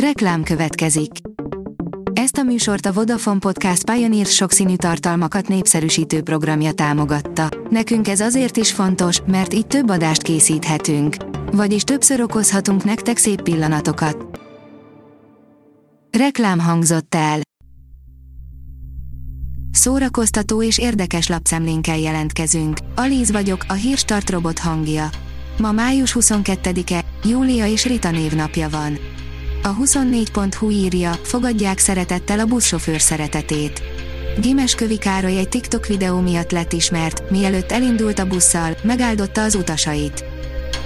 Reklám következik. Ezt a műsort a Vodafone Podcast Pioneer sokszínű tartalmakat népszerűsítő programja támogatta. Nekünk ez azért is fontos, mert így több adást készíthetünk. Vagyis többször okozhatunk nektek szép pillanatokat. Reklám hangzott el. Szórakoztató és érdekes lapszemlénkkel jelentkezünk. Alíz vagyok, a hírstart robot hangja. Ma május 22-e, Júlia és Rita névnapja van. A 24.hu írja, fogadják szeretettel a buszsofőr szeretetét. Gimes Kövi Károly egy TikTok videó miatt lett ismert, mielőtt elindult a busszal, megáldotta az utasait.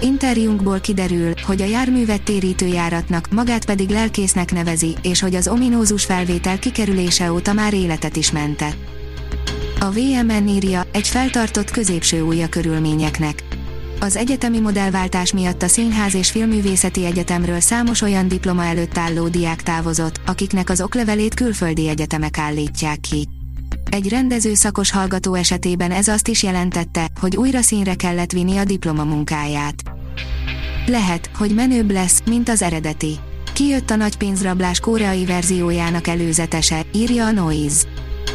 Interjúnkból kiderül, hogy a járművet térítő járatnak, magát pedig lelkésznek nevezi, és hogy az ominózus felvétel kikerülése óta már életet is mente. A VMN írja, egy feltartott középső újja körülményeknek. Az egyetemi modellváltás miatt a Színház és Filművészeti Egyetemről számos olyan diploma előtt álló diák távozott, akiknek az oklevelét külföldi egyetemek állítják ki. Egy rendező szakos hallgató esetében ez azt is jelentette, hogy újra színre kellett vinni a diplomamunkáját. Lehet, hogy menőbb lesz, mint az eredeti. Kijött a nagy pénzrablás koreai verziójának előzetese, írja a Noise.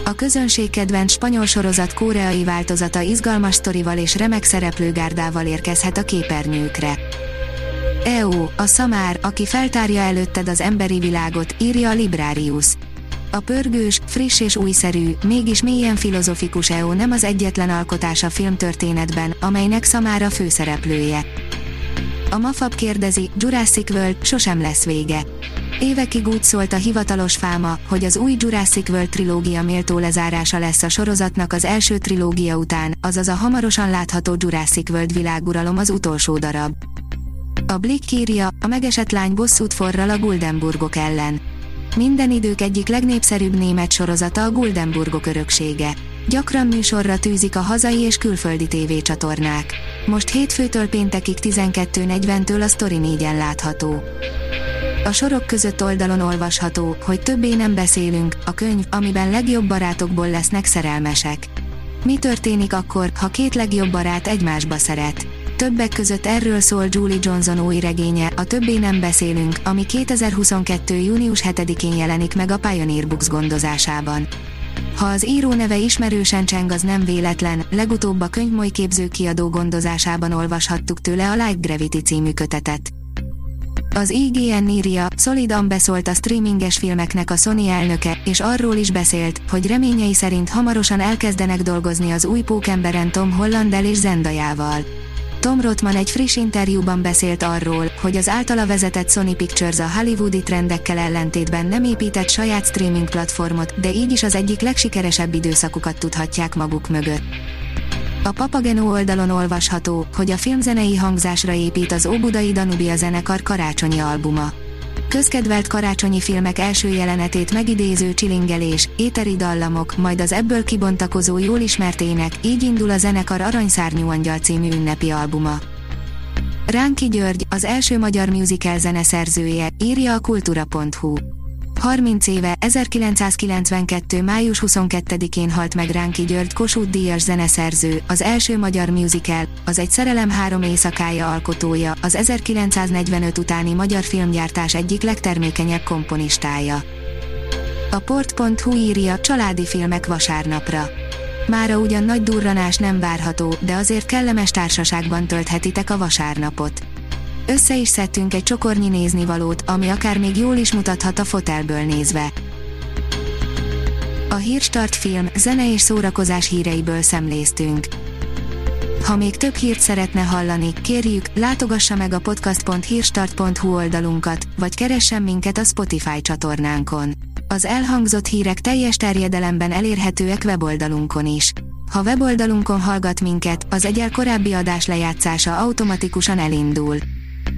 A közönség kedvenc spanyol sorozat koreai változata izgalmas sztorival és remek szereplőgárdával érkezhet a képernyőkre. EU, a szamár, aki feltárja előtted az emberi világot, írja a Librarius. A pörgős, friss és újszerű, mégis mélyen filozofikus EU nem az egyetlen alkotás a filmtörténetben, amelynek szamára főszereplője. A Mafab kérdezi, Jurassic World sosem lesz vége. Évekig úgy szólt a hivatalos fáma, hogy az új Jurassic World trilógia méltó lezárása lesz a sorozatnak az első trilógia után, azaz a hamarosan látható Jurassic World világuralom az utolsó darab. A Blick írja, a megesett lány bosszút forral a Guldenburgok ellen. Minden idők egyik legnépszerűbb német sorozata a Guldenburgok öröksége. Gyakran műsorra tűzik a hazai és külföldi tévécsatornák. Most hétfőtől péntekig 12.40-től a Story 4-en látható. A sorok között oldalon olvasható, hogy többé nem beszélünk, a könyv, amiben legjobb barátokból lesznek szerelmesek. Mi történik akkor, ha két legjobb barát egymásba szeret? Többek között erről szól Julie Johnson új regénye, a Többé nem beszélünk, ami 2022. június 7-én jelenik meg a Pioneer Books gondozásában. Ha az író neve ismerősen cseng az nem véletlen, legutóbb a könyvmoly képző kiadó gondozásában olvashattuk tőle a Light Gravity című kötetet. Az IGN írja, szolidan beszólt a streaminges filmeknek a Sony elnöke, és arról is beszélt, hogy reményei szerint hamarosan elkezdenek dolgozni az új pókemberen Tom Hollandel és Zendajával. Tom Rothman egy friss interjúban beszélt arról, hogy az általa vezetett Sony Pictures a hollywoodi trendekkel ellentétben nem épített saját streaming platformot, de így is az egyik legsikeresebb időszakukat tudhatják maguk mögött. A Papageno oldalon olvasható, hogy a filmzenei hangzásra épít az Óbudai Danubia zenekar karácsonyi albuma. Közkedvelt karácsonyi filmek első jelenetét megidéző csilingelés, éteri dallamok, majd az ebből kibontakozó jól ismert ének, így indul a zenekar Aranyszárnyú Angyal című ünnepi albuma. Ránki György, az első magyar musical zeneszerzője, írja a kultura.hu. 30 éve, 1992. május 22-én halt meg Ránki György Kossuth Díjas zeneszerző, az első magyar musical, az egy szerelem három éjszakája alkotója, az 1945 utáni magyar filmgyártás egyik legtermékenyebb komponistája. A port.hu írja családi filmek vasárnapra. Mára ugyan nagy durranás nem várható, de azért kellemes társaságban tölthetitek a vasárnapot össze is szedtünk egy csokornyi néznivalót, ami akár még jól is mutathat a fotelből nézve. A Hírstart film, zene és szórakozás híreiből szemléztünk. Ha még több hírt szeretne hallani, kérjük, látogassa meg a podcast.hírstart.hu oldalunkat, vagy keressen minket a Spotify csatornánkon. Az elhangzott hírek teljes terjedelemben elérhetőek weboldalunkon is. Ha weboldalunkon hallgat minket, az egyel korábbi adás lejátszása automatikusan elindul.